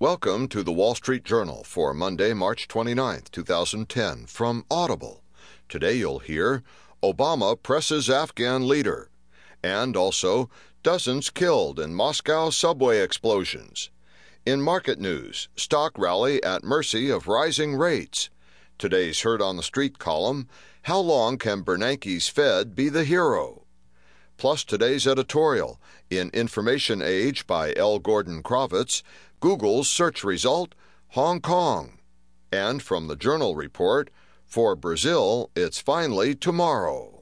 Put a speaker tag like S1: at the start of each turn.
S1: Welcome to the Wall Street Journal for Monday, March 29th, 2010, from Audible. Today you'll hear Obama presses Afghan leader, and also dozens killed in Moscow subway explosions. In market news, stock rally at mercy of rising rates. Today's Heard on the Street column How long can Bernanke's Fed be the hero? Plus today's editorial in Information Age by L. Gordon Crovitz Google's search result Hong Kong. And from the Journal Report, for Brazil, it's finally tomorrow.